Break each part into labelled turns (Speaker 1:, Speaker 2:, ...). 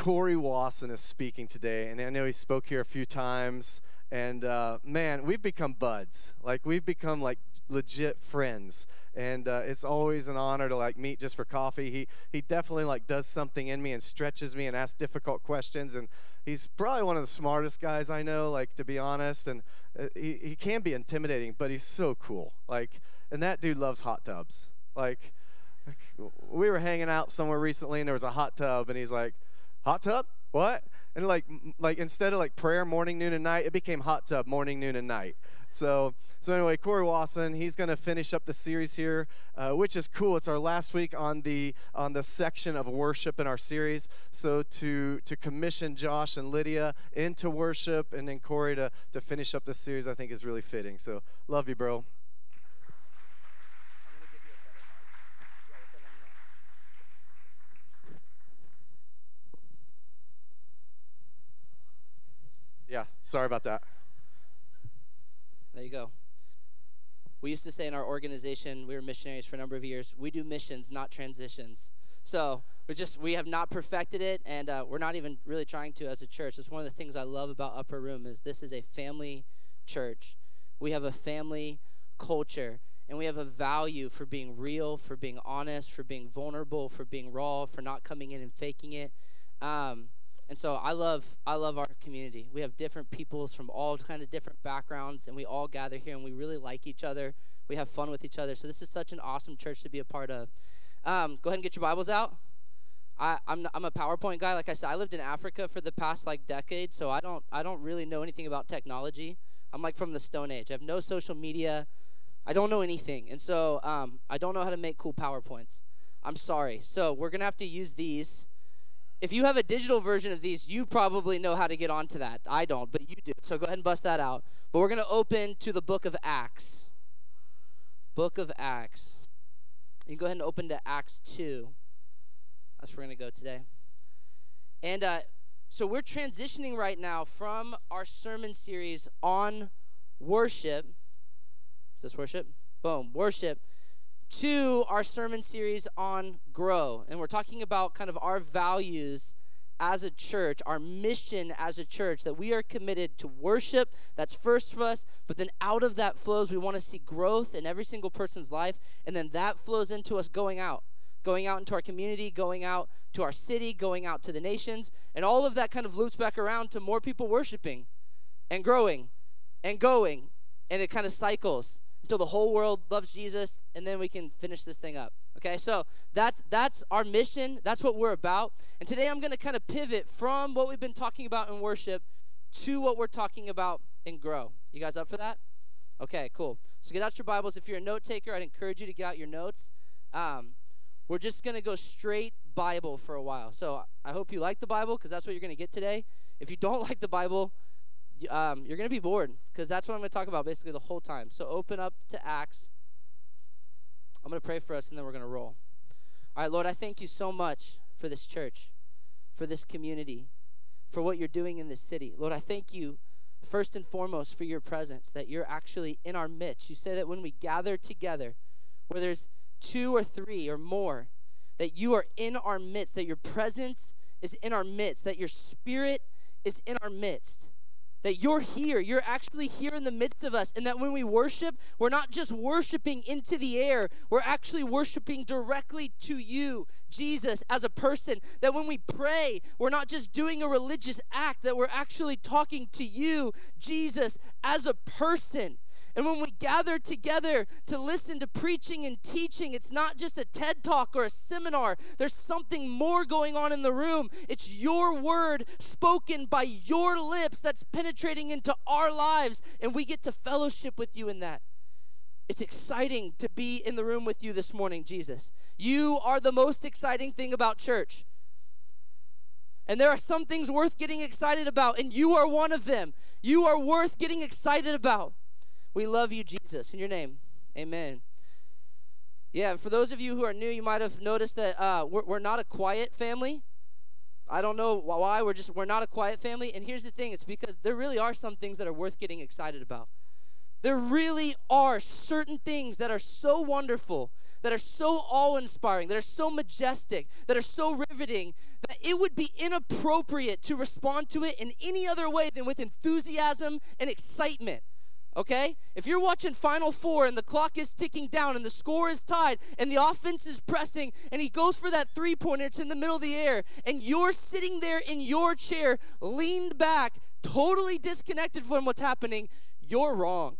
Speaker 1: Corey Wasson is speaking today, and I know he spoke here a few times. And uh, man, we've become buds. Like we've become like legit friends, and uh, it's always an honor to like meet just for coffee. He he definitely like does something in me and stretches me and asks difficult questions, and he's probably one of the smartest guys I know. Like to be honest, and uh, he he can be intimidating, but he's so cool. Like, and that dude loves hot tubs. Like, we were hanging out somewhere recently, and there was a hot tub, and he's like, "Hot tub? What?" and like like instead of like prayer morning noon and night it became hot tub morning noon and night. So so anyway corey wasson he's going to finish up the series here uh, which is cool. It's our last week on the on the section of worship in our series. So to to commission josh and lydia into worship and then corey to to finish up the series i think is really fitting. So love you bro Yeah, sorry about that.
Speaker 2: There you go. We used to say in our organization, we were missionaries for a number of years, we do missions, not transitions. So we just we have not perfected it, and uh, we're not even really trying to as a church. It's one of the things I love about Upper Room is this is a family church. We have a family culture, and we have a value for being real, for being honest, for being vulnerable, for being raw, for not coming in and faking it. Um, and so I love I love our community. We have different peoples from all kind of different backgrounds, and we all gather here, and we really like each other. We have fun with each other. So this is such an awesome church to be a part of. Um, go ahead and get your Bibles out. I, I'm I'm a PowerPoint guy. Like I said, I lived in Africa for the past like decade, so I don't I don't really know anything about technology. I'm like from the Stone Age. I have no social media. I don't know anything, and so um, I don't know how to make cool PowerPoints. I'm sorry. So we're gonna have to use these if you have a digital version of these, you probably know how to get onto that. I don't, but you do. So go ahead and bust that out. But we're going to open to the book of Acts. Book of Acts. You can go ahead and open to Acts 2. That's where we're going to go today. And uh, so we're transitioning right now from our sermon series on worship. Is this worship? Boom, worship to our sermon series on grow. And we're talking about kind of our values as a church, our mission as a church, that we are committed to worship. That's first for us. But then out of that flows, we want to see growth in every single person's life. And then that flows into us going out, going out into our community, going out to our city, going out to the nations. And all of that kind of loops back around to more people worshiping and growing and going. And it kind of cycles until the whole world loves Jesus, and then we can finish this thing up. Okay, so that's that's our mission. That's what we're about. And today I'm going to kind of pivot from what we've been talking about in worship to what we're talking about in grow. You guys up for that? Okay, cool. So get out your Bibles. If you're a note taker, I'd encourage you to get out your notes. Um, we're just going to go straight Bible for a while. So I hope you like the Bible because that's what you're going to get today. If you don't like the Bible, um, you're going to be bored because that's what I'm going to talk about basically the whole time. So open up to Acts. I'm going to pray for us and then we're going to roll. All right, Lord, I thank you so much for this church, for this community, for what you're doing in this city. Lord, I thank you first and foremost for your presence, that you're actually in our midst. You say that when we gather together, where there's two or three or more, that you are in our midst, that your presence is in our midst, that your spirit is in our midst that you're here. You're actually here in the midst of us. And that when we worship, we're not just worshiping into the air, we're actually worshiping directly to you, Jesus, as a person. That when we pray, we're not just doing a religious act, that we're actually talking to you, Jesus, as a person. And when we gather together to listen to preaching and teaching, it's not just a TED talk or a seminar. There's something more going on in the room. It's your word spoken by your lips that's penetrating into our lives, and we get to fellowship with you in that. It's exciting to be in the room with you this morning, Jesus. You are the most exciting thing about church. And there are some things worth getting excited about, and you are one of them. You are worth getting excited about. We love you, Jesus. In your name, amen. Yeah, for those of you who are new, you might have noticed that uh, we're, we're not a quiet family. I don't know why we're just we're not a quiet family. And here's the thing: it's because there really are some things that are worth getting excited about. there really are certain things that are so wonderful, that are so awe inspiring, that are so majestic, that are so riveting, that it would be inappropriate to respond to it in any other way than with enthusiasm and excitement. Okay? If you're watching Final Four and the clock is ticking down and the score is tied and the offense is pressing and he goes for that three pointer, it's in the middle of the air, and you're sitting there in your chair, leaned back, totally disconnected from what's happening, you're wrong.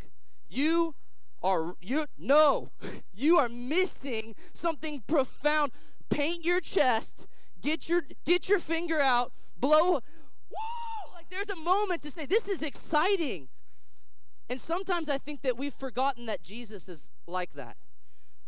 Speaker 2: You are, you, no, you are missing something profound. Paint your chest, get your, get your finger out, blow, woo! Like there's a moment to say, this is exciting. And sometimes I think that we've forgotten that Jesus is like that.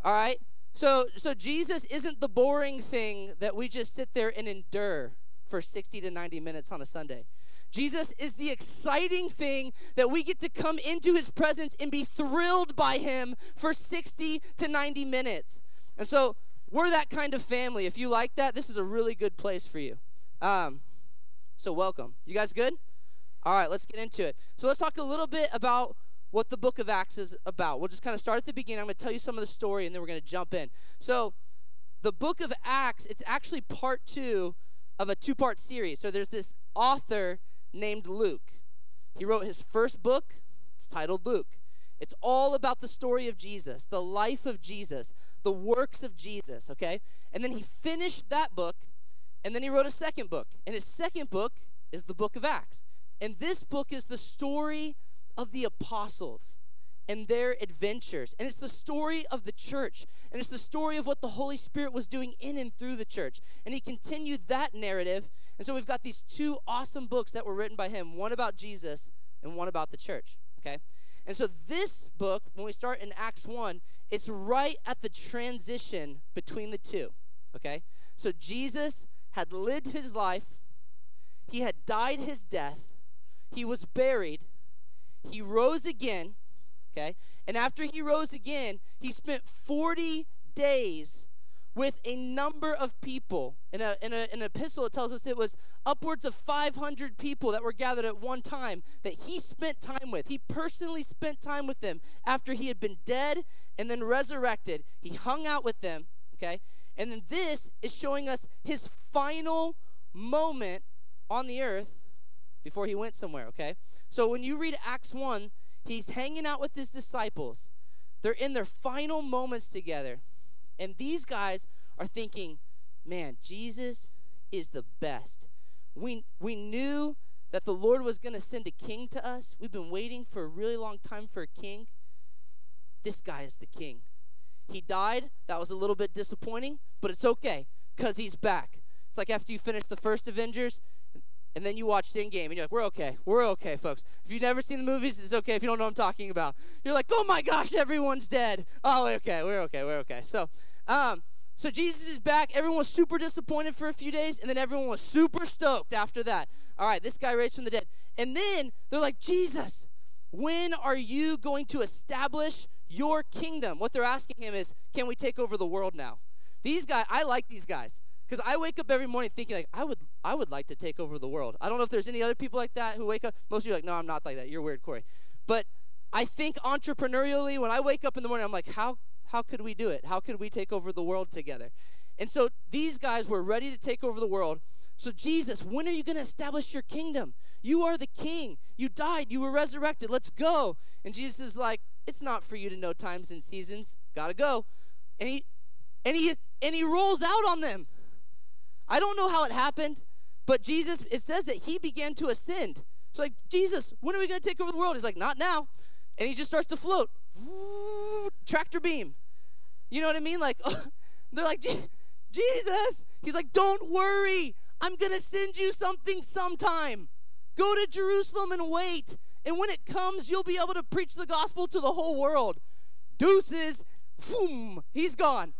Speaker 2: All right? So so Jesus isn't the boring thing that we just sit there and endure for 60 to 90 minutes on a Sunday. Jesus is the exciting thing that we get to come into his presence and be thrilled by him for 60 to 90 minutes. And so we're that kind of family. If you like that, this is a really good place for you. Um, so welcome. You guys good? All right, let's get into it. So let's talk a little bit about what the book of Acts is about. We'll just kind of start at the beginning. I'm going to tell you some of the story and then we're going to jump in. So, the book of Acts, it's actually part two of a two part series. So, there's this author named Luke. He wrote his first book, it's titled Luke. It's all about the story of Jesus, the life of Jesus, the works of Jesus, okay? And then he finished that book, and then he wrote a second book. And his second book is the book of Acts. And this book is the story of the apostles and their adventures. And it's the story of the church. And it's the story of what the Holy Spirit was doing in and through the church. And he continued that narrative. And so we've got these two awesome books that were written by him one about Jesus and one about the church. Okay? And so this book, when we start in Acts 1, it's right at the transition between the two. Okay? So Jesus had lived his life, he had died his death, he was buried, he rose again, okay? And after he rose again, he spent 40 days with a number of people. In, a, in, a, in an epistle, it tells us it was upwards of 500 people that were gathered at one time that he spent time with. He personally spent time with them after he had been dead and then resurrected. He hung out with them, okay? And then this is showing us his final moment on the earth before he went somewhere, okay? So when you read Acts 1, he's hanging out with his disciples. They're in their final moments together. And these guys are thinking, man, Jesus is the best. We, we knew that the Lord was going to send a king to us. We've been waiting for a really long time for a king. This guy is the king. He died. That was a little bit disappointing, but it's okay because he's back. It's like after you finish the first Avengers, and then you watch watched Endgame, and you're like, we're okay. We're okay, folks. If you've never seen the movies, it's okay if you don't know what I'm talking about. You're like, oh my gosh, everyone's dead. Oh, okay, we're okay, we're okay. So, um, so Jesus is back. Everyone was super disappointed for a few days, and then everyone was super stoked after that. All right, this guy raised from the dead. And then they're like, Jesus, when are you going to establish your kingdom? What they're asking him is, can we take over the world now? These guys, I like these guys. Because I wake up every morning thinking like I would I would like to take over the world. I don't know if there's any other people like that who wake up. Most of you are like, no, I'm not like that. You're weird, Corey. But I think entrepreneurially, when I wake up in the morning, I'm like, how how could we do it? How could we take over the world together? And so these guys were ready to take over the world. So, Jesus, when are you going to establish your kingdom? You are the king. You died. You were resurrected. Let's go. And Jesus is like, It's not for you to know times and seasons. Gotta go. And he and he and he rolls out on them. I don't know how it happened, but Jesus, it says that he began to ascend. So, like, Jesus, when are we going to take over the world? He's like, not now. And he just starts to float. Tractor beam. You know what I mean? Like, they're like, Jesus. He's like, don't worry. I'm going to send you something sometime. Go to Jerusalem and wait. And when it comes, you'll be able to preach the gospel to the whole world. Deuces, boom, he's gone.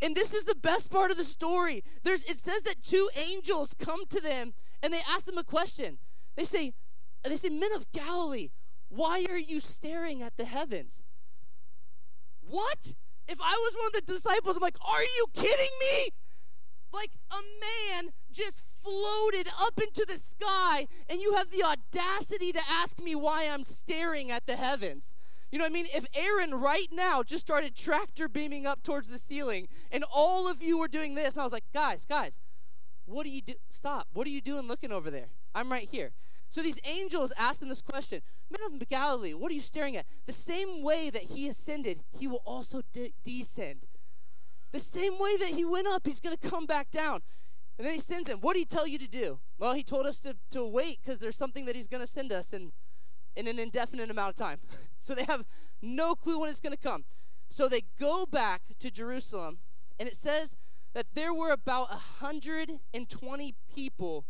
Speaker 2: And this is the best part of the story. There's it says that two angels come to them and they ask them a question. They say, they say, Men of Galilee, why are you staring at the heavens? What? If I was one of the disciples, I'm like, are you kidding me? Like a man just floated up into the sky, and you have the audacity to ask me why I'm staring at the heavens. You know what I mean? If Aaron right now just started tractor beaming up towards the ceiling, and all of you were doing this, and I was like, guys, guys, what do you do? Stop. What are you doing looking over there? I'm right here. So these angels asked him this question Men of Galilee, what are you staring at? The same way that he ascended, he will also de- descend. The same way that he went up, he's going to come back down. And then he sends them. What did he tell you to do? Well, he told us to, to wait because there's something that he's going to send us in, in an indefinite amount of time. so they have no clue when it's going to come. So they go back to Jerusalem, and it says that there were about 120 people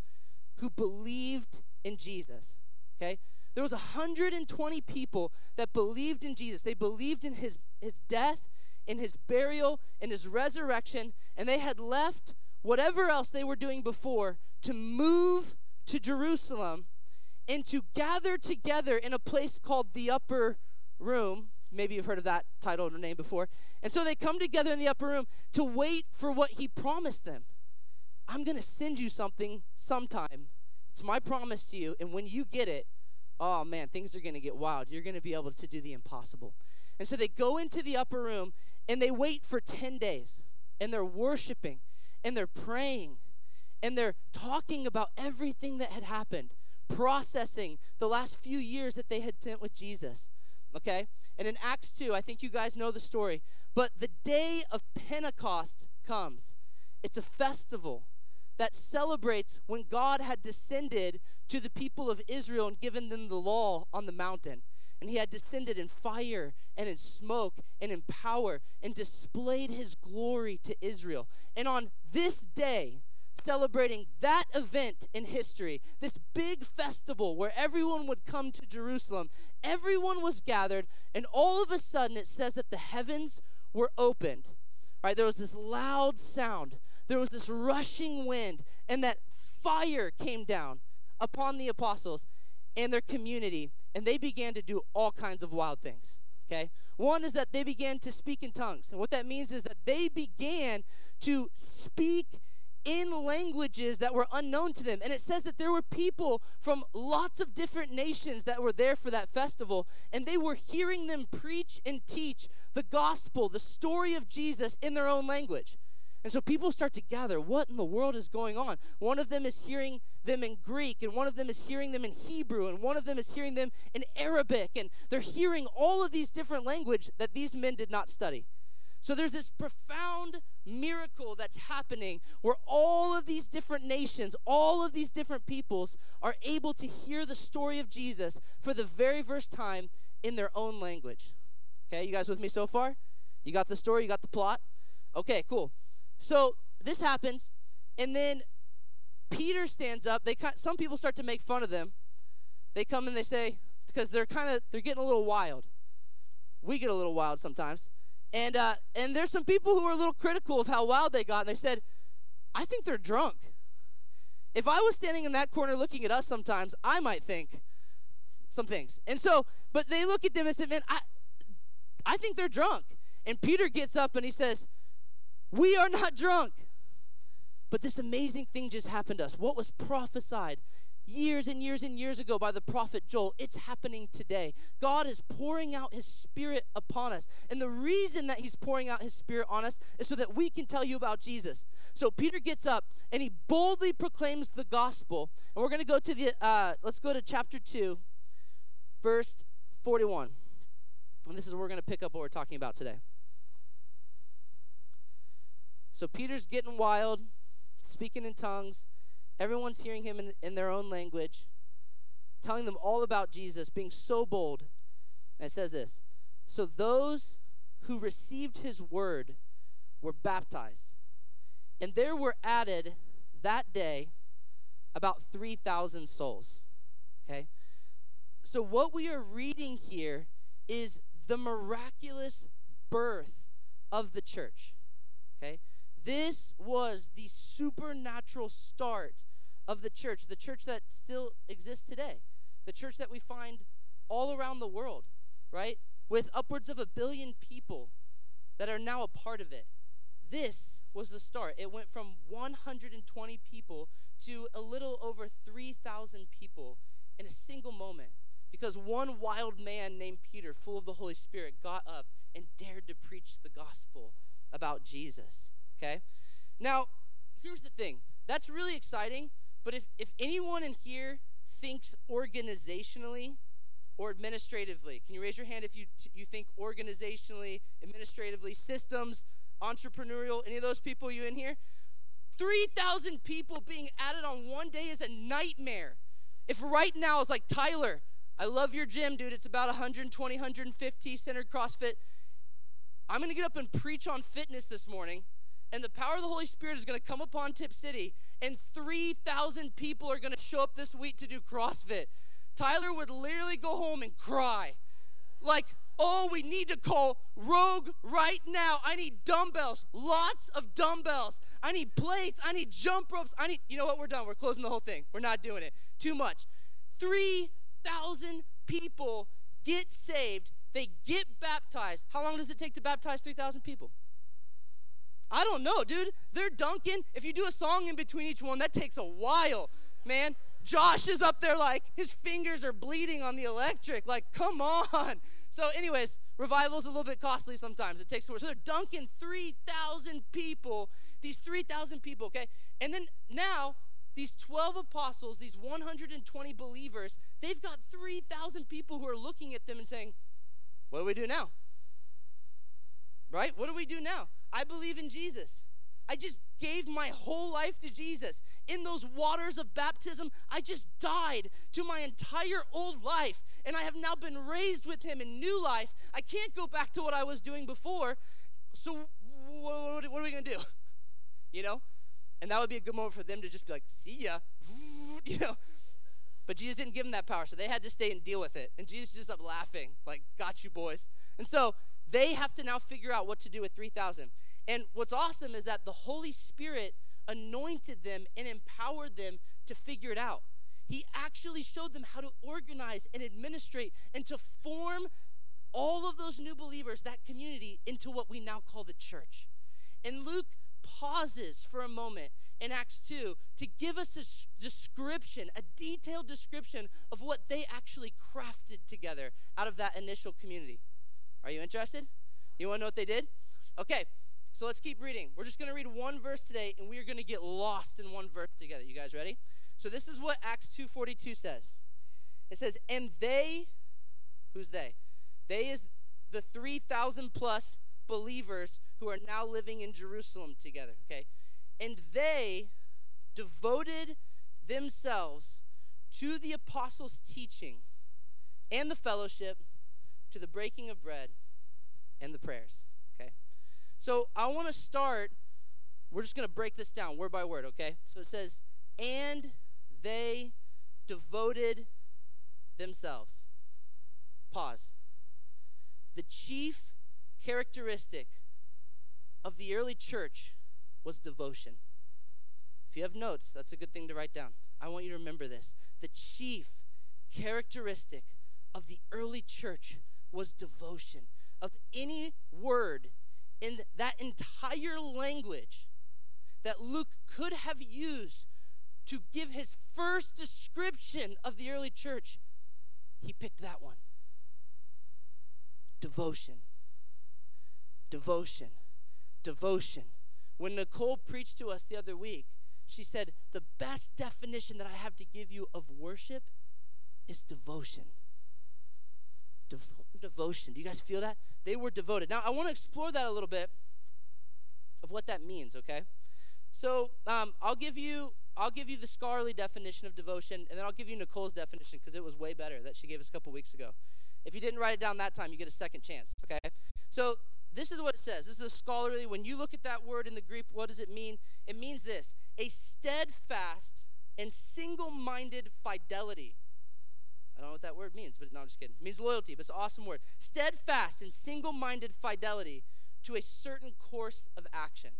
Speaker 2: who believed in Jesus. Okay? There was 120 people that believed in Jesus. They believed in his, his death, in his burial, in his resurrection, and they had left whatever else they were doing before to move to Jerusalem and to gather together in a place called the upper room. Maybe you've heard of that title or name before. And so they come together in the upper room to wait for what he promised them. I'm going to send you something sometime it's my promise to you. And when you get it, oh man, things are going to get wild. You're going to be able to do the impossible. And so they go into the upper room and they wait for 10 days and they're worshiping and they're praying and they're talking about everything that had happened, processing the last few years that they had spent with Jesus. Okay? And in Acts 2, I think you guys know the story, but the day of Pentecost comes. It's a festival that celebrates when God had descended to the people of Israel and given them the law on the mountain. And he had descended in fire and in smoke and in power and displayed his glory to Israel. And on this day, celebrating that event in history, this big festival where everyone would come to Jerusalem, everyone was gathered, and all of a sudden it says that the heavens were opened. Right? There was this loud sound there was this rushing wind, and that fire came down upon the apostles and their community, and they began to do all kinds of wild things. Okay? One is that they began to speak in tongues. And what that means is that they began to speak in languages that were unknown to them. And it says that there were people from lots of different nations that were there for that festival, and they were hearing them preach and teach the gospel, the story of Jesus in their own language. And so people start to gather. What in the world is going on? One of them is hearing them in Greek, and one of them is hearing them in Hebrew, and one of them is hearing them in Arabic. And they're hearing all of these different language that these men did not study. So there's this profound miracle that's happening where all of these different nations, all of these different peoples are able to hear the story of Jesus for the very first time in their own language. Okay, you guys with me so far? You got the story, you got the plot? Okay, cool. So this happens, and then Peter stands up. They some people start to make fun of them. They come and they say because they're kind of they're getting a little wild. We get a little wild sometimes, and uh, and there's some people who were a little critical of how wild they got, and they said, "I think they're drunk." If I was standing in that corner looking at us sometimes, I might think some things. And so, but they look at them and say, "Man, I, I think they're drunk." And Peter gets up and he says, we are not drunk. But this amazing thing just happened to us. What was prophesied years and years and years ago by the prophet Joel, it's happening today. God is pouring out his spirit upon us. And the reason that he's pouring out his spirit on us is so that we can tell you about Jesus. So Peter gets up and he boldly proclaims the gospel. And we're going to go to the, uh, let's go to chapter 2, verse 41. And this is where we're going to pick up what we're talking about today. So Peter's getting wild, speaking in tongues. Everyone's hearing him in, in their own language, telling them all about Jesus, being so bold. And it says this So those who received his word were baptized. And there were added that day about 3,000 souls. Okay? So what we are reading here is the miraculous birth of the church. Okay? This was the supernatural start of the church, the church that still exists today, the church that we find all around the world, right? With upwards of a billion people that are now a part of it. This was the start. It went from 120 people to a little over 3,000 people in a single moment because one wild man named Peter, full of the Holy Spirit, got up and dared to preach the gospel about Jesus. Okay? Now, here's the thing that's really exciting, but if, if anyone in here thinks organizationally or administratively, can you raise your hand if you, you think organizationally, administratively, systems, entrepreneurial, any of those people you in here? 3,000 people being added on one day is a nightmare. If right now it's like, Tyler, I love your gym, dude. It's about 120, 150 centered CrossFit. I'm going to get up and preach on fitness this morning, and the power of the Holy Spirit is going to come upon Tipp City, and 3,000 people are going to show up this week to do CrossFit. Tyler would literally go home and cry. Like, oh, we need to call Rogue right now. I need dumbbells, lots of dumbbells. I need plates. I need jump ropes. I need, you know what? We're done. We're closing the whole thing. We're not doing it. Too much. 3,000 people get saved. They get baptized. How long does it take to baptize 3,000 people? I don't know, dude. They're dunking. If you do a song in between each one, that takes a while, man. Josh is up there like his fingers are bleeding on the electric. Like, come on. So, anyways, revival is a little bit costly sometimes. It takes so they're dunking 3,000 people, these 3,000 people, okay? And then now, these 12 apostles, these 120 believers, they've got 3,000 people who are looking at them and saying, What do we do now? Right? What do we do now? I believe in Jesus. I just gave my whole life to Jesus. In those waters of baptism, I just died to my entire old life, and I have now been raised with Him in new life. I can't go back to what I was doing before. So, what, are we going to do? You know? And that would be a good moment for them to just be like, see ya. You know? But Jesus didn't give them that power, so they had to stay and deal with it. And Jesus just up laughing, like, got you, boys. And so they have to now figure out what to do with 3,000. And what's awesome is that the Holy Spirit anointed them and empowered them to figure it out. He actually showed them how to organize and administrate and to form all of those new believers, that community, into what we now call the church. And Luke pauses for a moment in Acts 2 to give us a description, a detailed description of what they actually crafted together out of that initial community. Are you interested? You want to know what they did? Okay, so let's keep reading. We're just going to read one verse today and we are going to get lost in one verse together. You guys ready? So this is what Acts 2:42 says. It says, "And they who's they? They is the 3000 plus believers who are now living in Jerusalem together, okay? And they devoted themselves to the apostles' teaching and the fellowship, to the breaking of bread and the prayers. Okay? So I want to start, we're just going to break this down word by word, okay? So it says, and they devoted themselves. Pause. The chief characteristic of the early church was devotion. If you have notes, that's a good thing to write down. I want you to remember this. The chief characteristic of the early church was devotion. Of any word in that entire language that Luke could have used to give his first description of the early church, he picked that one devotion. Devotion. Devotion. When Nicole preached to us the other week, she said, The best definition that I have to give you of worship is devotion. Devo- devotion. Do you guys feel that? They were devoted. Now, I want to explore that a little bit of what that means, okay? So, um, I'll give you I'll give you the scholarly definition of devotion, and then I'll give you Nicole's definition because it was way better that she gave us a couple weeks ago. If you didn't write it down that time, you get a second chance, okay? So, this is what it says. This is a scholarly. When you look at that word in the Greek, what does it mean? It means this a steadfast and single minded fidelity I don't know what that word means, but no, I'm just kidding. It means loyalty, but it's an awesome word. Steadfast and single minded fidelity to a certain course of action.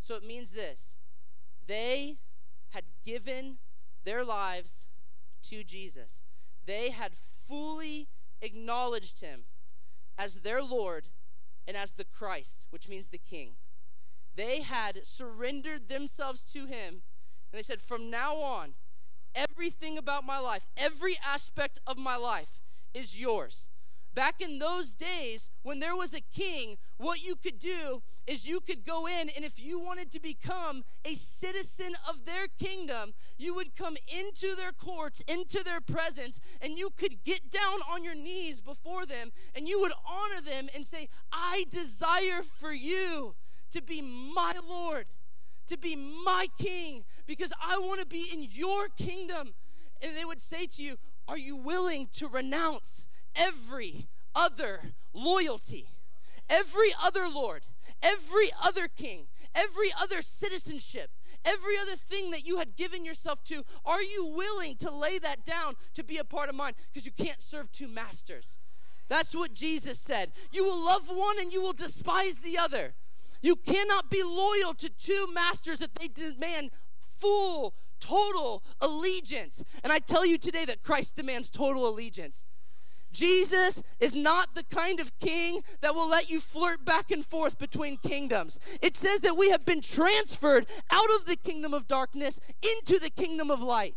Speaker 2: So it means this they had given their lives to Jesus, they had fully acknowledged him as their Lord and as the Christ, which means the King. They had surrendered themselves to him, and they said, From now on, everything about my life, every aspect of my life is yours. Back in those days, when there was a king, what you could do is you could go in, and if you wanted to become a citizen of their kingdom, you would come into their courts, into their presence, and you could get down on your knees before them, and you would honor them and say, I desire for you to be my Lord, to be my king, because I want to be in your kingdom. And they would say to you, Are you willing to renounce? every other loyalty, every other Lord, every other king, every other citizenship, every other thing that you had given yourself to, are you willing to lay that down to be a part of mine? Because you can't serve two masters. That's what Jesus said. You will love one and you will despise the other. You cannot be loyal to two masters if they demand full, total allegiance. And I tell you today that Christ demands total allegiance. Jesus is not the kind of king that will let you flirt back and forth between kingdoms. It says that we have been transferred out of the kingdom of darkness into the kingdom of light.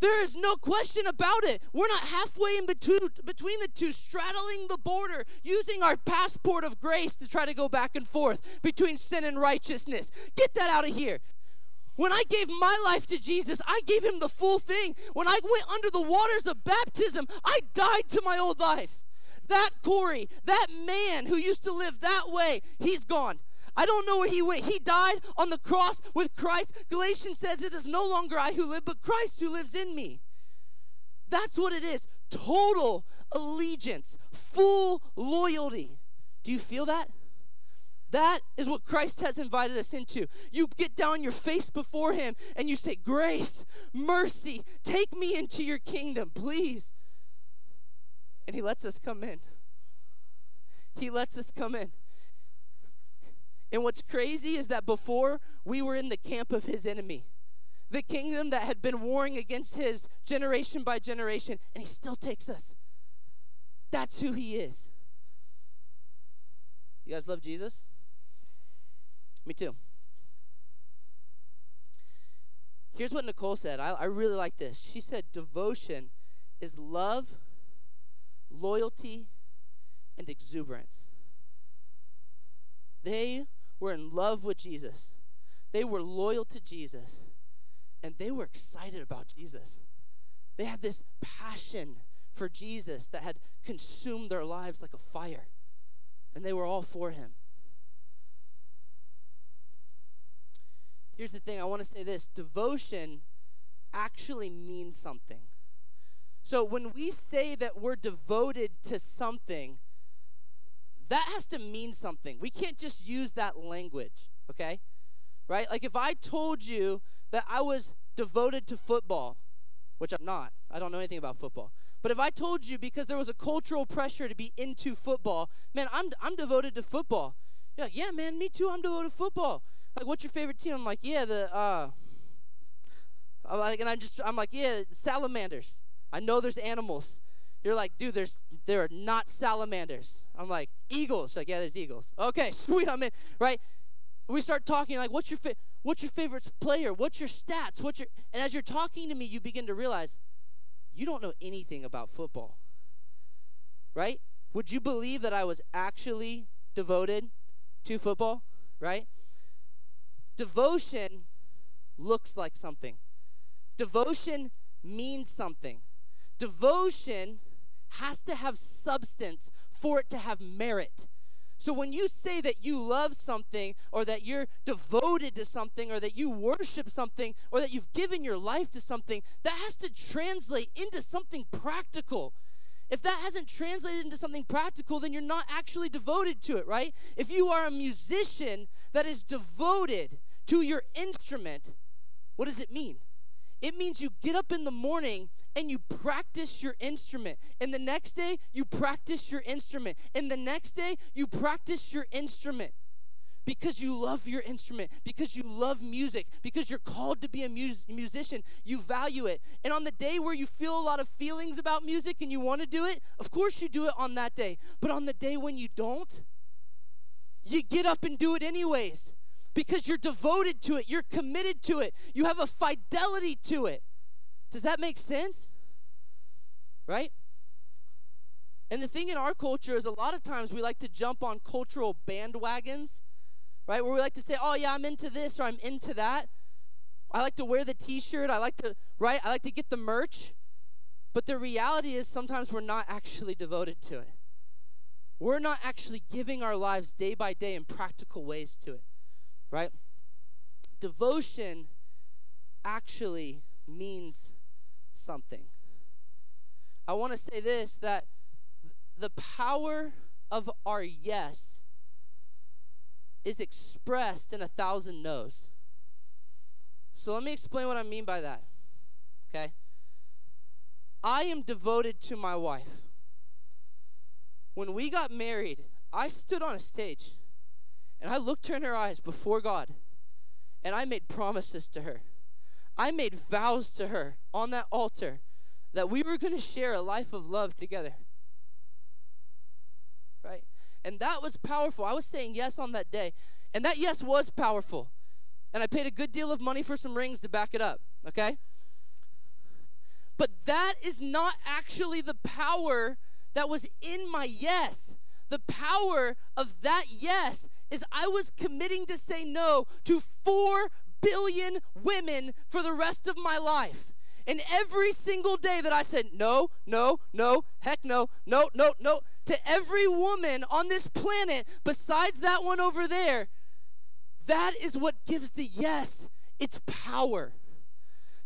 Speaker 2: There is no question about it. We're not halfway in between, between the two, straddling the border, using our passport of grace to try to go back and forth between sin and righteousness. Get that out of here. When I gave my life to Jesus, I gave him the full thing. When I went under the waters of baptism, I died to my old life. That Corey, that man who used to live that way, he's gone. I don't know where he went. He died on the cross with Christ. Galatians says it is no longer I who live, but Christ who lives in me. That's what it is total allegiance, full loyalty. Do you feel that? That is what Christ has invited us into. You get down your face before Him and you say, Grace, mercy, take me into your kingdom, please. And He lets us come in. He lets us come in. And what's crazy is that before we were in the camp of His enemy, the kingdom that had been warring against His generation by generation, and He still takes us. That's who He is. You guys love Jesus? Me too. Here's what Nicole said. I, I really like this. She said, Devotion is love, loyalty, and exuberance. They were in love with Jesus, they were loyal to Jesus, and they were excited about Jesus. They had this passion for Jesus that had consumed their lives like a fire, and they were all for him. Here's the thing I want to say this devotion actually means something. So when we say that we're devoted to something, that has to mean something. We can't just use that language, okay? Right? Like if I told you that I was devoted to football, which I'm not, I don't know anything about football. But if I told you because there was a cultural pressure to be into football, man, I'm, I'm devoted to football. You're like, yeah, man, me too, I'm devoted to football like, what's your favorite team? I'm like, yeah, the uh, I'm like, and I'm just, I'm like, yeah, salamanders. I know there's animals. You're like, dude, there's there are not salamanders. I'm like, eagles. Like, yeah, there's eagles. Okay, sweet, I'm in. Right? We start talking like, what's your fa- what's your favorite player? What's your stats? What's your and as you're talking to me, you begin to realize you don't know anything about football. Right? Would you believe that I was actually devoted to football? Right? Devotion looks like something. Devotion means something. Devotion has to have substance for it to have merit. So when you say that you love something or that you're devoted to something or that you worship something or that you've given your life to something, that has to translate into something practical. If that hasn't translated into something practical, then you're not actually devoted to it, right? If you are a musician that is devoted to your instrument, what does it mean? It means you get up in the morning and you practice your instrument. And the next day, you practice your instrument. And the next day, you practice your instrument because you love your instrument, because you love music, because you're called to be a mus- musician, you value it. And on the day where you feel a lot of feelings about music and you want to do it, of course you do it on that day. But on the day when you don't, you get up and do it anyways because you're devoted to it, you're committed to it, you have a fidelity to it. Does that make sense? Right? And the thing in our culture is a lot of times we like to jump on cultural bandwagons, right? Where we like to say, oh, yeah, I'm into this or I'm into that. I like to wear the t shirt. I like to, right? I like to get the merch. But the reality is sometimes we're not actually devoted to it. We're not actually giving our lives day by day in practical ways to it, right? Devotion actually means something. I want to say this that the power of our yes is expressed in a thousand no's. So let me explain what I mean by that. Okay? I am devoted to my wife. When we got married, I stood on a stage and I looked her in her eyes before God and I made promises to her. I made vows to her on that altar that we were going to share a life of love together. Right? And that was powerful. I was saying yes on that day. And that yes was powerful. And I paid a good deal of money for some rings to back it up. Okay? But that is not actually the power that was in my yes. The power of that yes is I was committing to say no to 4 billion women for the rest of my life. And every single day that I said, no, no, no, heck no, no, no, no, to every woman on this planet besides that one over there, that is what gives the yes its power.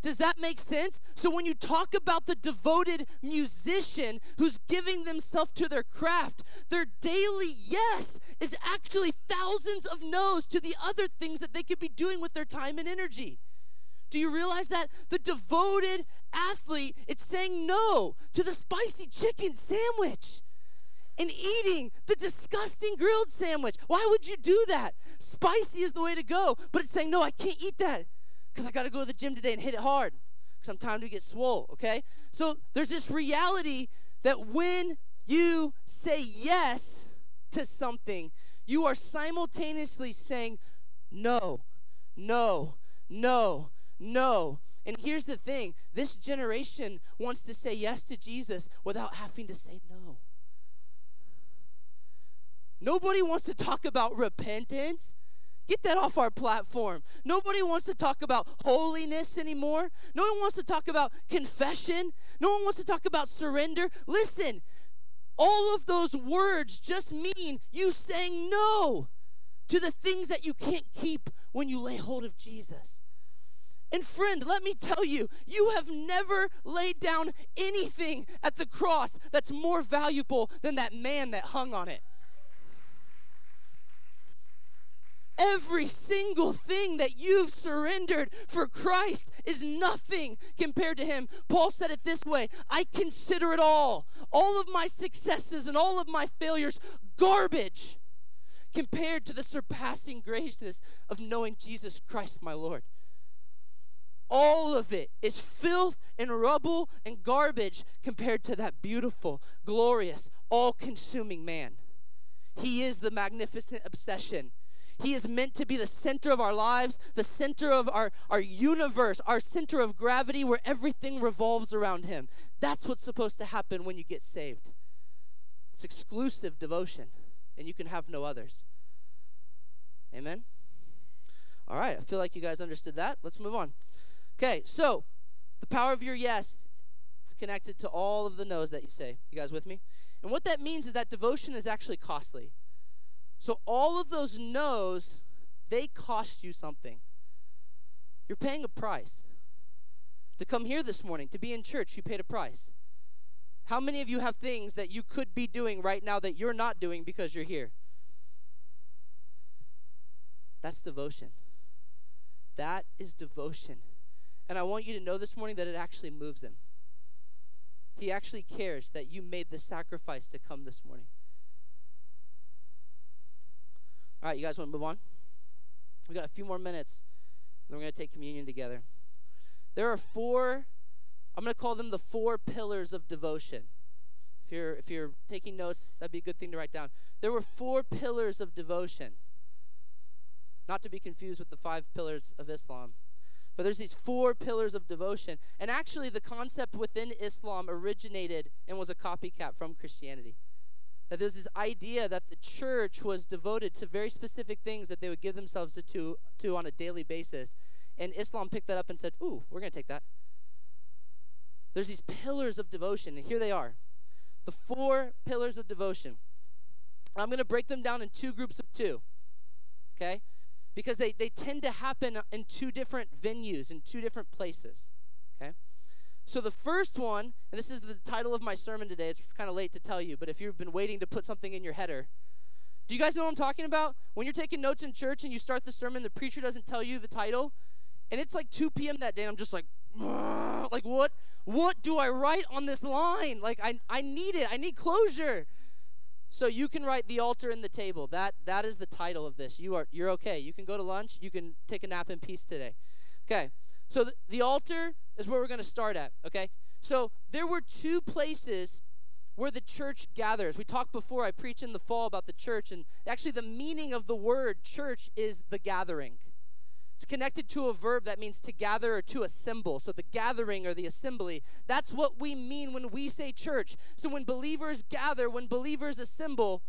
Speaker 2: Does that make sense? So when you talk about the devoted musician who's giving themselves to their craft, their daily yes is actually thousands of no's to the other things that they could be doing with their time and energy. Do you realize that? The devoted athlete, it's saying no to the spicy chicken sandwich and eating the disgusting grilled sandwich. Why would you do that? Spicy is the way to go, but it's saying, no, I can't eat that because I got to go to the gym today and hit it hard because I'm time to get swole, okay? So there's this reality that when you say yes to something, you are simultaneously saying no, no, no, no. And here's the thing this generation wants to say yes to Jesus without having to say no. Nobody wants to talk about repentance. Get that off our platform. Nobody wants to talk about holiness anymore. No one wants to talk about confession. No one wants to talk about surrender. Listen, all of those words just mean you saying no to the things that you can't keep when you lay hold of Jesus. And friend, let me tell you, you have never laid down anything at the cross that's more valuable than that man that hung on it. Every single thing that you've surrendered for Christ is nothing compared to Him. Paul said it this way I consider it all, all of my successes and all of my failures, garbage compared to the surpassing greatness of knowing Jesus Christ, my Lord. All of it is filth and rubble and garbage compared to that beautiful, glorious, all consuming man. He is the magnificent obsession he is meant to be the center of our lives, the center of our, our universe, our center of gravity where everything revolves around Him. That's what's supposed to happen when you get saved. It's exclusive devotion, and you can have no others. Amen? All right, I feel like you guys understood that. Let's move on. Okay, so the power of your yes is connected to all of the no's that you say. You guys with me? And what that means is that devotion is actually costly. So all of those no's, they cost you something. You're paying a price. To come here this morning, to be in church, you paid a price. How many of you have things that you could be doing right now that you're not doing because you're here? That's devotion. That is devotion. And I want you to know this morning that it actually moves him. He actually cares that you made the sacrifice to come this morning. All right, you guys want to move on? We got a few more minutes, and we're going to take communion together. There are four, I'm going to call them the four pillars of devotion. If you're, if you're taking notes, that'd be a good thing to write down. There were four pillars of devotion, not to be confused with the five pillars of Islam. But there's these four pillars of devotion. And actually, the concept within Islam originated and was a copycat from Christianity. That there's this idea that the church was devoted to very specific things that they would give themselves to, to on a daily basis. And Islam picked that up and said, Ooh, we're going to take that. There's these pillars of devotion, and here they are the four pillars of devotion. I'm going to break them down in two groups of two, okay? Because they, they tend to happen in two different venues, in two different places? So the first one, and this is the title of my sermon today, it's kind of late to tell you, but if you've been waiting to put something in your header, do you guys know what I'm talking about? When you're taking notes in church and you start the sermon, the preacher doesn't tell you the title, and it's like 2 p.m. that day, and I'm just like, like what what do I write on this line? Like I I need it. I need closure. So you can write the altar and the table. That that is the title of this. You are you're okay. You can go to lunch. You can take a nap in peace today. Okay. So the, the altar is where we're going to start at, okay? So there were two places where the church gathers. We talked before I preached in the fall about the church and actually the meaning of the word church is the gathering. It's connected to a verb that means to gather or to assemble. So the gathering or the assembly, that's what we mean when we say church. So when believers gather, when believers assemble,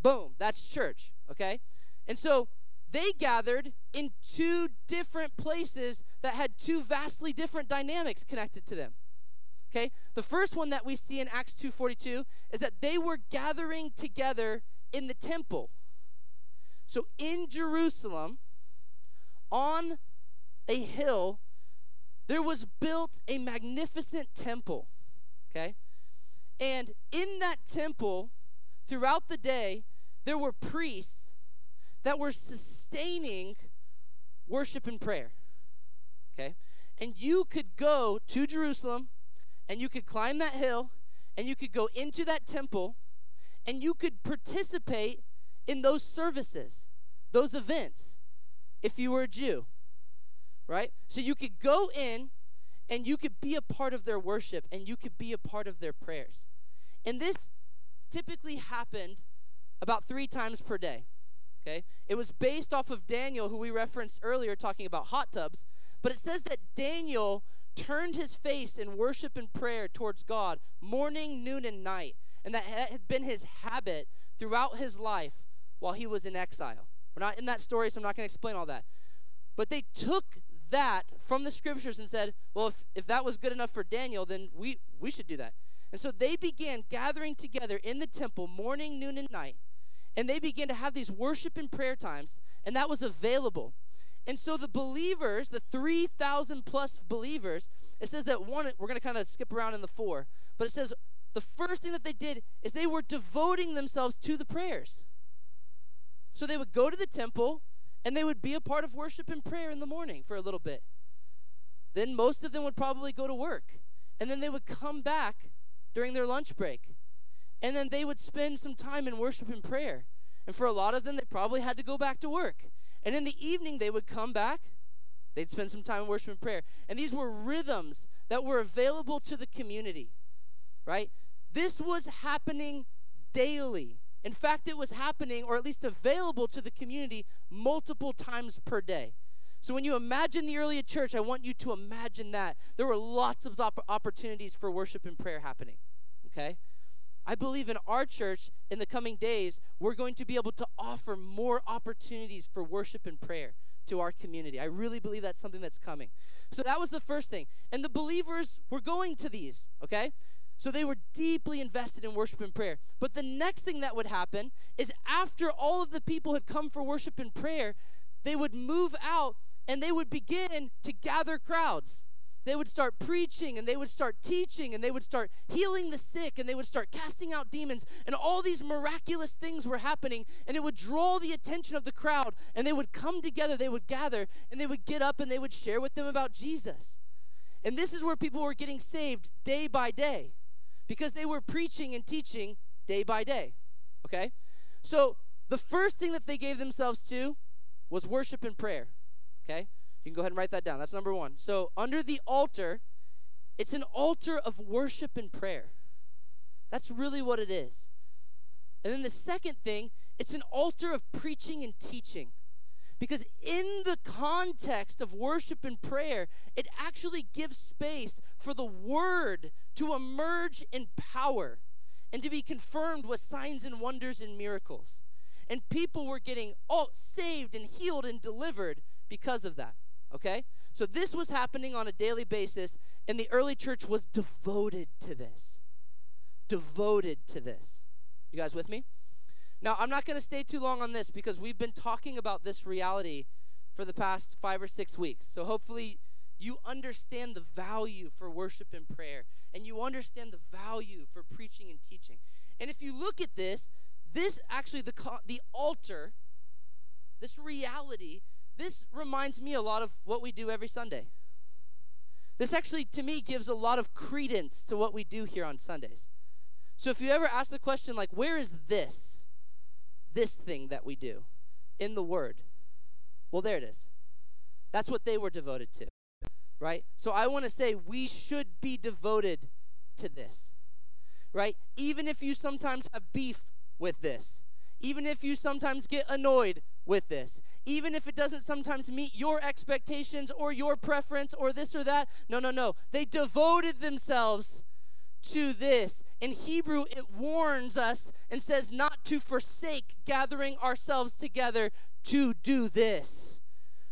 Speaker 2: boom, that's church, okay? And so they gathered in two different places that had two vastly different dynamics connected to them. Okay? The first one that we see in Acts 2:42 is that they were gathering together in the temple. So in Jerusalem, on a hill, there was built a magnificent temple. Okay? And in that temple, throughout the day, there were priests that were sustaining worship and prayer. Okay? And you could go to Jerusalem and you could climb that hill and you could go into that temple and you could participate in those services, those events if you were a Jew, right? So you could go in and you could be a part of their worship and you could be a part of their prayers. And this typically happened about three times per day. Okay? It was based off of Daniel, who we referenced earlier, talking about hot tubs. But it says that Daniel turned his face in worship and prayer towards God morning, noon, and night. And that had been his habit throughout his life while he was in exile. We're not in that story, so I'm not going to explain all that. But they took that from the scriptures and said, well, if, if that was good enough for Daniel, then we, we should do that. And so they began gathering together in the temple morning, noon, and night. And they began to have these worship and prayer times, and that was available. And so the believers, the 3,000 plus believers, it says that one, we're going to kind of skip around in the four, but it says the first thing that they did is they were devoting themselves to the prayers. So they would go to the temple and they would be a part of worship and prayer in the morning for a little bit. Then most of them would probably go to work. And then they would come back during their lunch break. And then they would spend some time in worship and prayer. And for a lot of them, they probably had to go back to work. And in the evening, they would come back. They'd spend some time in worship and prayer. And these were rhythms that were available to the community, right? This was happening daily. In fact, it was happening, or at least available to the community, multiple times per day. So when you imagine the early church, I want you to imagine that. There were lots of opportunities for worship and prayer happening. Okay? I believe in our church in the coming days, we're going to be able to offer more opportunities for worship and prayer to our community. I really believe that's something that's coming. So that was the first thing. And the believers were going to these, okay? So they were deeply invested in worship and prayer. But the next thing that would happen is after all of the people had come for worship and prayer, they would move out and they would begin to gather crowds. They would start preaching and they would start teaching and they would start healing the sick and they would start casting out demons. And all these miraculous things were happening and it would draw the attention of the crowd and they would come together, they would gather and they would get up and they would share with them about Jesus. And this is where people were getting saved day by day because they were preaching and teaching day by day. Okay? So the first thing that they gave themselves to was worship and prayer. Okay? You can go ahead and write that down. That's number one. So under the altar, it's an altar of worship and prayer. That's really what it is. And then the second thing, it's an altar of preaching and teaching. Because in the context of worship and prayer, it actually gives space for the word to emerge in power and to be confirmed with signs and wonders and miracles. And people were getting all saved and healed and delivered because of that. Okay? So this was happening on a daily basis, and the early church was devoted to this. Devoted to this. You guys with me? Now, I'm not going to stay too long on this because we've been talking about this reality for the past five or six weeks. So hopefully, you understand the value for worship and prayer, and you understand the value for preaching and teaching. And if you look at this, this actually, the, the altar, this reality, this reminds me a lot of what we do every Sunday. This actually, to me, gives a lot of credence to what we do here on Sundays. So if you ever ask the question, like, where is this? This thing that we do in the Word? Well, there it is. That's what they were devoted to, right? So I want to say we should be devoted to this, right? Even if you sometimes have beef with this, even if you sometimes get annoyed with this, even if it doesn't sometimes meet your expectations or your preference or this or that. No, no, no. They devoted themselves to this. In Hebrews, it warns us and says not to forsake gathering ourselves together to do this.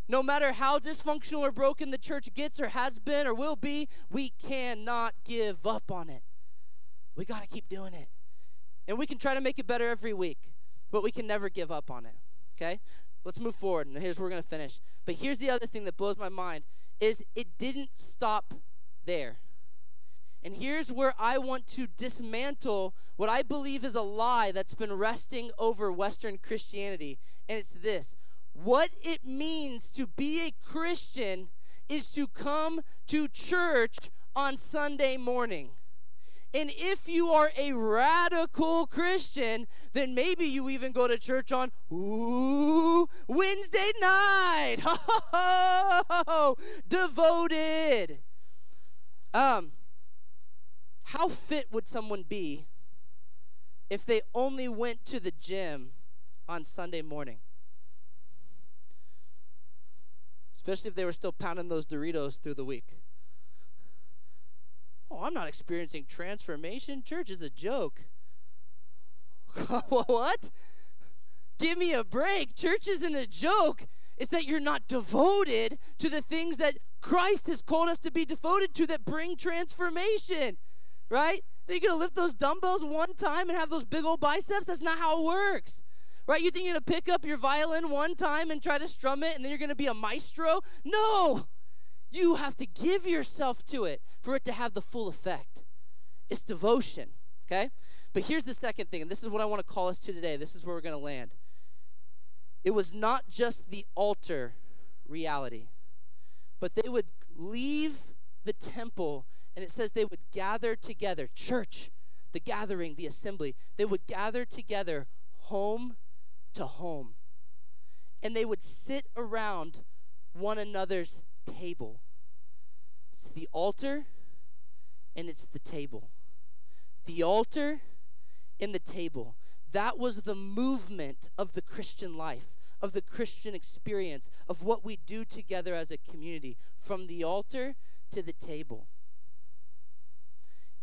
Speaker 2: No matter how dysfunctional or broken the church gets or has been or will be, we cannot give up on it. We got to keep doing it. And we can try to make it better every week, but we can never give up on it. Okay? Let's move forward. And here's where we're going to finish. But here's the other thing that blows my mind is it didn't stop there. And here's where I want to dismantle what I believe is a lie that's been resting over Western Christianity. And it's this what it means to be a Christian is to come to church on Sunday morning. And if you are a radical Christian, then maybe you even go to church on ooh, Wednesday night. Devoted. Um, how fit would someone be if they only went to the gym on Sunday morning? Especially if they were still pounding those Doritos through the week. Oh, I'm not experiencing transformation. Church is a joke. what? Give me a break. Church isn't a joke. It's that you're not devoted to the things that Christ has called us to be devoted to that bring transformation, right? That you're going to lift those dumbbells one time and have those big old biceps? That's not how it works, right? You think you're to pick up your violin one time and try to strum it and then you're to be a maestro? No. You have to give yourself to it for it to have the full effect. It's devotion, okay? But here's the second thing, and this is what I want to call us to today. This is where we're going to land. It was not just the altar reality, but they would leave the temple, and it says they would gather together. Church, the gathering, the assembly, they would gather together home to home. And they would sit around one another's table. It's the altar and it's the table. The altar and the table. That was the movement of the Christian life, of the Christian experience, of what we do together as a community, from the altar to the table.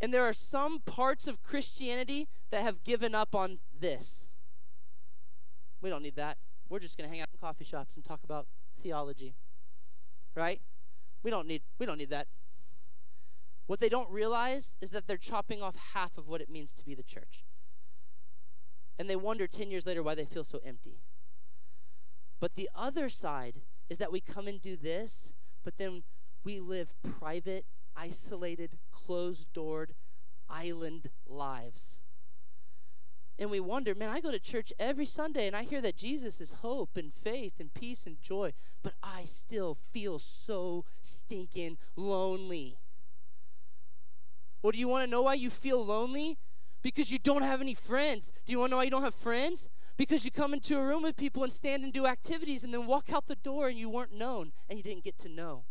Speaker 2: And there are some parts of Christianity that have given up on this. We don't need that. We're just going to hang out in coffee shops and talk about theology right? We don't need we don't need that. What they don't realize is that they're chopping off half of what it means to be the church. And they wonder 10 years later why they feel so empty. But the other side is that we come and do this, but then we live private, isolated, closed doored, island lives. And we wonder, man, I go to church every Sunday and I hear that Jesus is hope and faith and peace and joy, but I still feel so stinking lonely. Well, do you want to know why you feel lonely? Because you don't have any friends. Do you want to know why you don't have friends? Because you come into a room with people and stand and do activities and then walk out the door and you weren't known and you didn't get to know.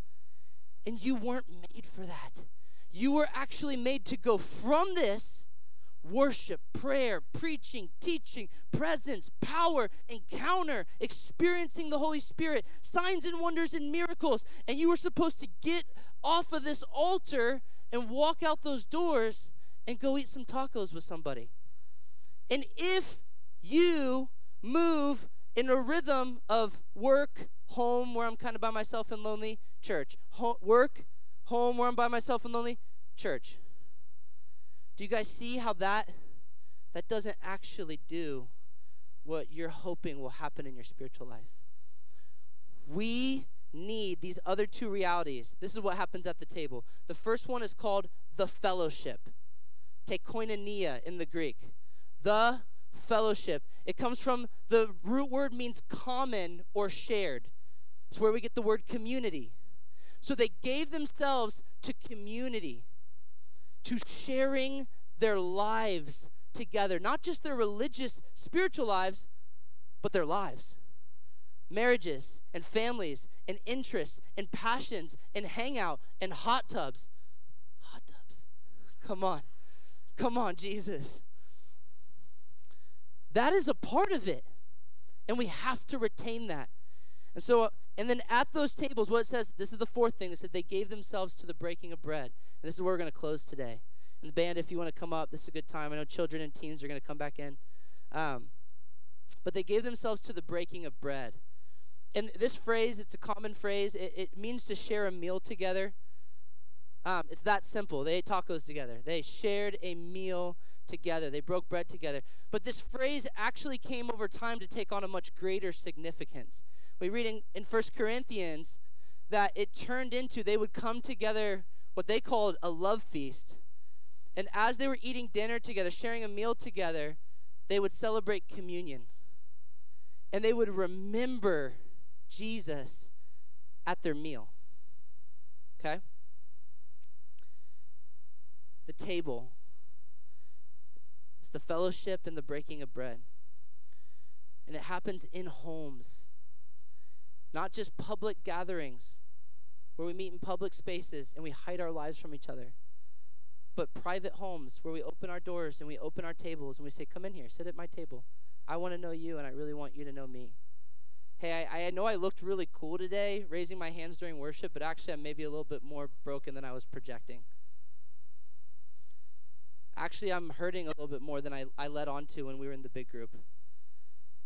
Speaker 2: And you weren't made for that. You were actually made to go from this worship, prayer, preaching, teaching, presence, power, encounter, experiencing the Holy Spirit, signs and wonders and miracles. And you were supposed to get off of this altar and walk out those doors and go eat some tacos with somebody. And if you move in a rhythm of work, home, where I'm kind of by myself and lonely, church, Ho- work, home, where I'm by myself and lonely, church. Do you guys see how that that doesn't actually do what you're hoping will happen in your spiritual life? We need these other two realities. This is what happens at the table. The first one is called the fellowship. Take koinonia in the Greek. The fellowship. It comes from the root word means common or shared. It's where we get the word community. So they gave themselves to community, to sharing their lives together, not just their religious, spiritual lives, but their lives. Marriages and families and interests and passions and hangout and hot tubs. Hot tubs. Come on. Come on, Jesus. That is a part of it. And we have to retain that. And so, uh, and then at those tables, what it says, this is the fourth thing, it said they gave themselves to the breaking of bread. And this is where we're going to close today. And the band, if you want to come up, this is a good time. I know children and teens are going to come back in. Um, but they gave themselves to the breaking of bread. And this phrase, it's a common phrase. It, it means to share a meal together. Um, it's that simple. They ate tacos together. They shared a meal together. They broke bread together. But this phrase actually came over time to take on a much greater significance. We read in, in 1 Corinthians that it turned into they would come together, what they called a love feast. And as they were eating dinner together, sharing a meal together, they would celebrate communion. And they would remember Jesus at their meal. Okay? The table is the fellowship and the breaking of bread. And it happens in homes, not just public gatherings where we meet in public spaces and we hide our lives from each other, but private homes where we open our doors and we open our tables and we say, Come in here, sit at my table. I want to know you and I really want you to know me. Hey, I, I know I looked really cool today raising my hands during worship, but actually I'm maybe a little bit more broken than I was projecting. Actually, I'm hurting a little bit more than I, I led on to when we were in the big group.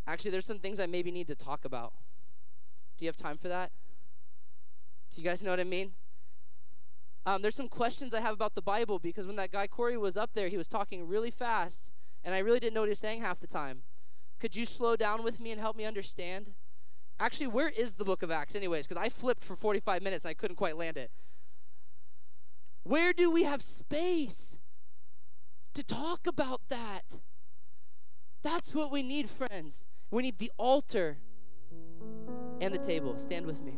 Speaker 2: Actually, there's some things I maybe need to talk about. Do you have time for that? Do you guys know what I mean? Um, there's some questions I have about the Bible because when that guy Corey was up there, he was talking really fast, and I really didn't know what he was saying half the time. Could you slow down with me and help me understand? Actually, where is the book of Acts, anyways? Because I flipped for 45 minutes and I couldn't quite land it. Where do we have space to talk about that? That's what we need, friends. We need the altar and the table. Stand with me.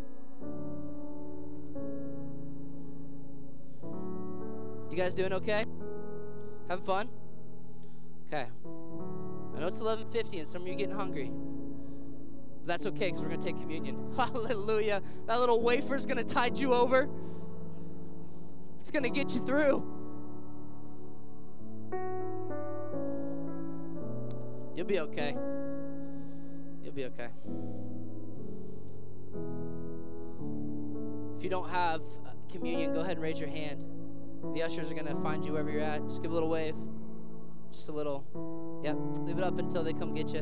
Speaker 2: You guys doing okay? Having fun? Okay. I know it's 11:50 and some of you are getting hungry. But that's okay because we're going to take communion. Hallelujah. That little wafer's going to tide you over. It's going to get you through. You'll be okay. You'll be okay. If you don't have uh, communion, go ahead and raise your hand. The ushers are going to find you wherever you're at. Just give a little wave. Just a little. Yep. Leave it up until they come get you.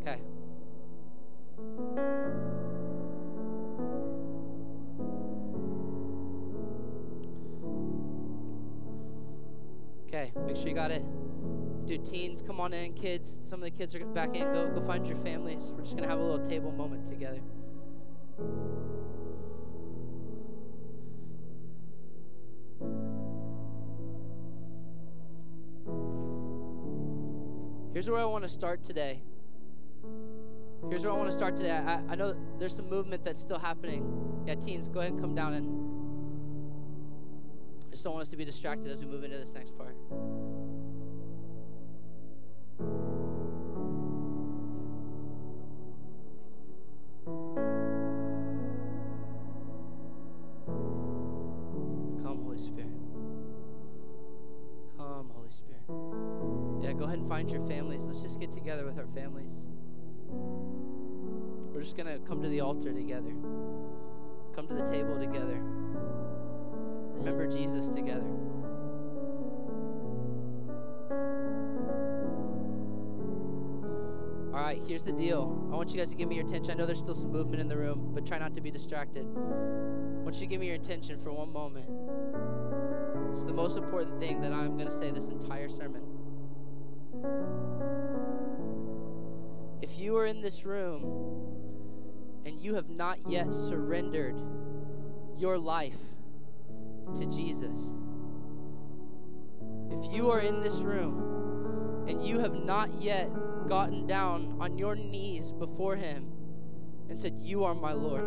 Speaker 2: Okay. Okay. Make sure you got it. Dude, teens, come on in. Kids, some of the kids are back in. Go, go find your families. We're just gonna have a little table moment together. Here's where I want to start today. Here's where I want to start today. I, I know there's some movement that's still happening. Yeah, teens, go ahead and come down and I just don't want us to be distracted as we move into this next part. Come to the altar together, come to the table together, remember Jesus together. All right, here's the deal. I want you guys to give me your attention. I know there's still some movement in the room, but try not to be distracted. I want you to give me your attention for one moment. It's the most important thing that I'm going to say this entire sermon. If you are in this room and you have not yet surrendered your life to Jesus, if you are in this room and you have not yet gotten down on your knees before Him and said, You are my Lord,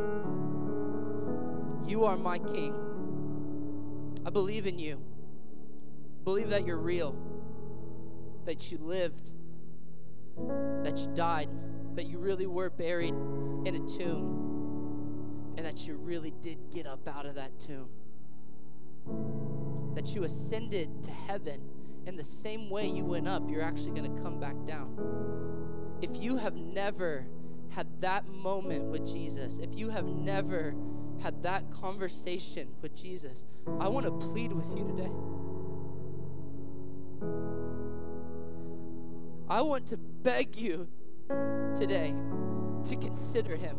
Speaker 2: you are my King, I believe in you, believe that you're real, that you lived, that you died, that you really were buried in a tomb, and that you really did get up out of that tomb. That you ascended to heaven in the same way you went up, you're actually going to come back down. If you have never had that moment with Jesus, if you have never had that conversation with Jesus, I want to plead with you today. I want to beg you today to consider him.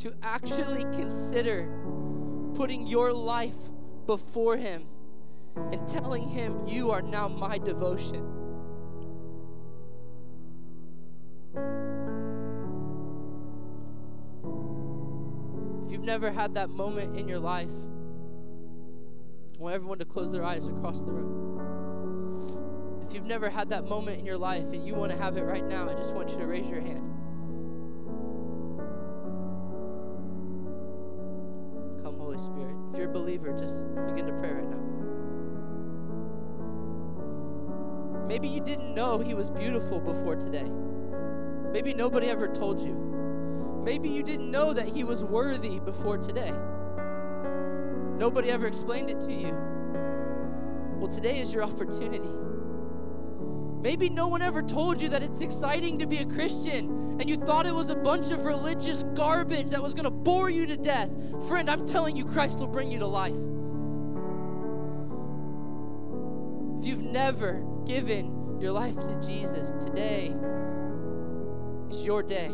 Speaker 2: To actually consider putting your life before him and telling him, You are now my devotion. If you've never had that moment in your life, I want everyone to close their eyes across the room. If you've never had that moment in your life and you want to have it right now, I just want you to raise your hand. Come, Holy Spirit. If you're a believer, just begin to pray right now. Maybe you didn't know He was beautiful before today. Maybe nobody ever told you. Maybe you didn't know that He was worthy before today. Nobody ever explained it to you. Well, today is your opportunity. Maybe no one ever told you that it's exciting to be a Christian and you thought it was a bunch of religious garbage that was going to bore you to death. Friend, I'm telling you, Christ will bring you to life. If you've never given your life to Jesus, today is your day.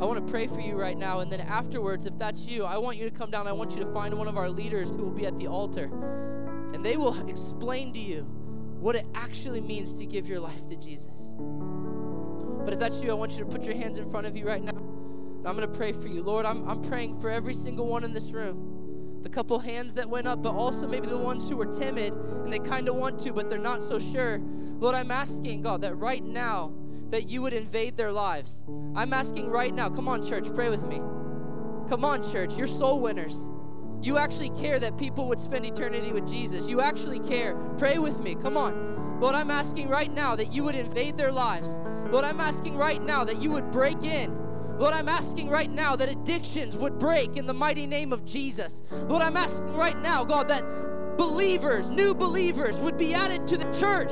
Speaker 2: I want to pray for you right now. And then afterwards, if that's you, I want you to come down. I want you to find one of our leaders who will be at the altar. And they will explain to you what it actually means to give your life to Jesus. But if that's you, I want you to put your hands in front of you right now. And I'm going to pray for you. Lord, I'm, I'm praying for every single one in this room. The couple hands that went up, but also maybe the ones who were timid and they kind of want to, but they're not so sure. Lord, I'm asking, God, that right now, that you would invade their lives. I'm asking right now, come on, church, pray with me. Come on, church, you're soul winners. You actually care that people would spend eternity with Jesus. You actually care. Pray with me. Come on. Lord, I'm asking right now that you would invade their lives. Lord, I'm asking right now that you would break in. Lord, I'm asking right now that addictions would break in the mighty name of Jesus. Lord, I'm asking right now, God, that believers, new believers, would be added to the church.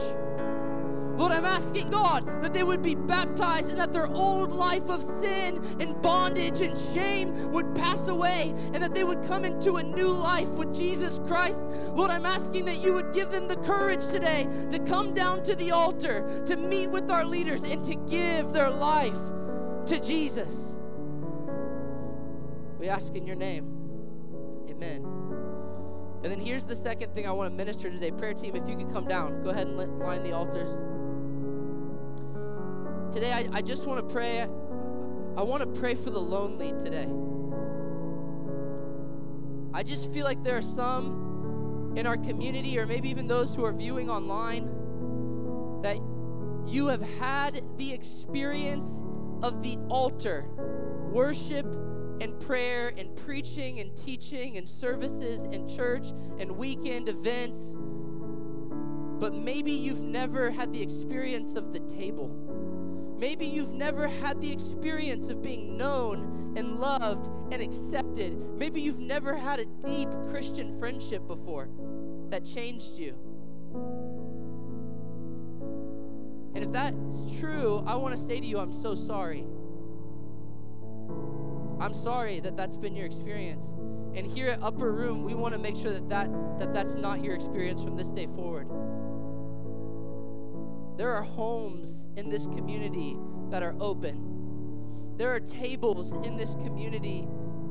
Speaker 2: Lord, I'm asking God that they would be baptized and that their old life of sin and bondage and shame would pass away and that they would come into a new life with Jesus Christ. Lord, I'm asking that you would give them the courage today to come down to the altar, to meet with our leaders, and to give their life to Jesus. We ask in your name. Amen. And then here's the second thing I want to minister today. Prayer team, if you could come down, go ahead and line the altars. Today, I, I just want to pray. I want to pray for the lonely today. I just feel like there are some in our community, or maybe even those who are viewing online, that you have had the experience of the altar, worship and prayer and preaching and teaching and services and church and weekend events, but maybe you've never had the experience of the table. Maybe you've never had the experience of being known and loved and accepted. Maybe you've never had a deep Christian friendship before that changed you. And if that's true, I want to say to you, I'm so sorry. I'm sorry that that's been your experience. And here at Upper Room, we want to make sure that, that, that that's not your experience from this day forward. There are homes in this community that are open. There are tables in this community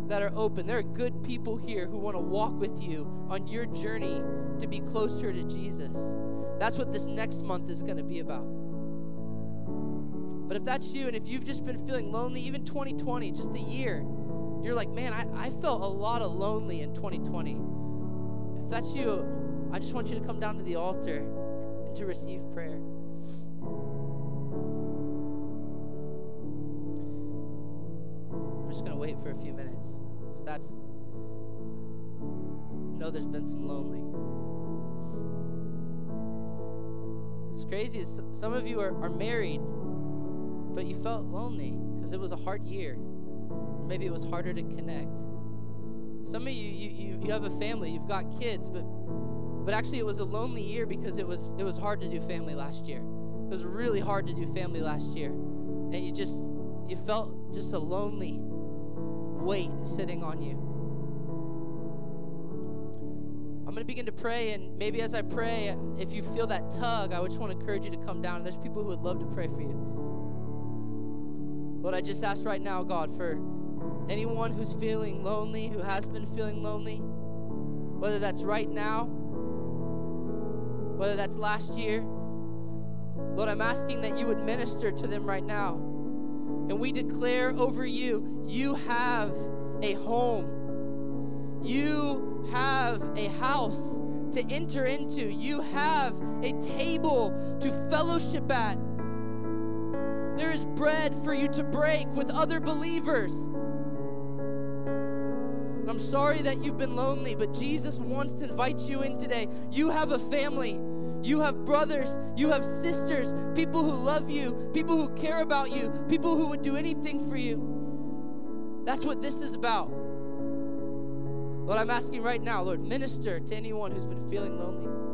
Speaker 2: that are open. There are good people here who want to walk with you on your journey to be closer to Jesus. That's what this next month is going to be about. But if that's you, and if you've just been feeling lonely, even 2020, just the year, you're like, man, I, I felt a lot of lonely in 2020. If that's you, I just want you to come down to the altar and to receive prayer. Just going to wait for a few minutes because that's, I know there's been some lonely. It's crazy. Some of you are, are married, but you felt lonely because it was a hard year. Maybe it was harder to connect. Some of you, you, you, you have a family, you've got kids, but but actually it was a lonely year because it was it was hard to do family last year. It was really hard to do family last year. And you just you felt just a lonely weight sitting on you. I'm going to begin to pray, and maybe as I pray, if you feel that tug, I just want to encourage you to come down. There's people who would love to pray for you. Lord, I just ask right now, God, for anyone who's feeling lonely, who has been feeling lonely, whether that's right now, whether that's last year, Lord, I'm asking that you would minister to them right now. And we declare over you, you have a home. You have a house to enter into. You have a table to fellowship at. There is bread for you to break with other believers. I'm sorry that you've been lonely, but Jesus wants to invite you in today. You have a family. You have brothers, you have sisters, people who love you, people who care about you, people who would do anything for you. That's what this is about. Lord, I'm asking right now, Lord, minister to anyone who's been feeling lonely.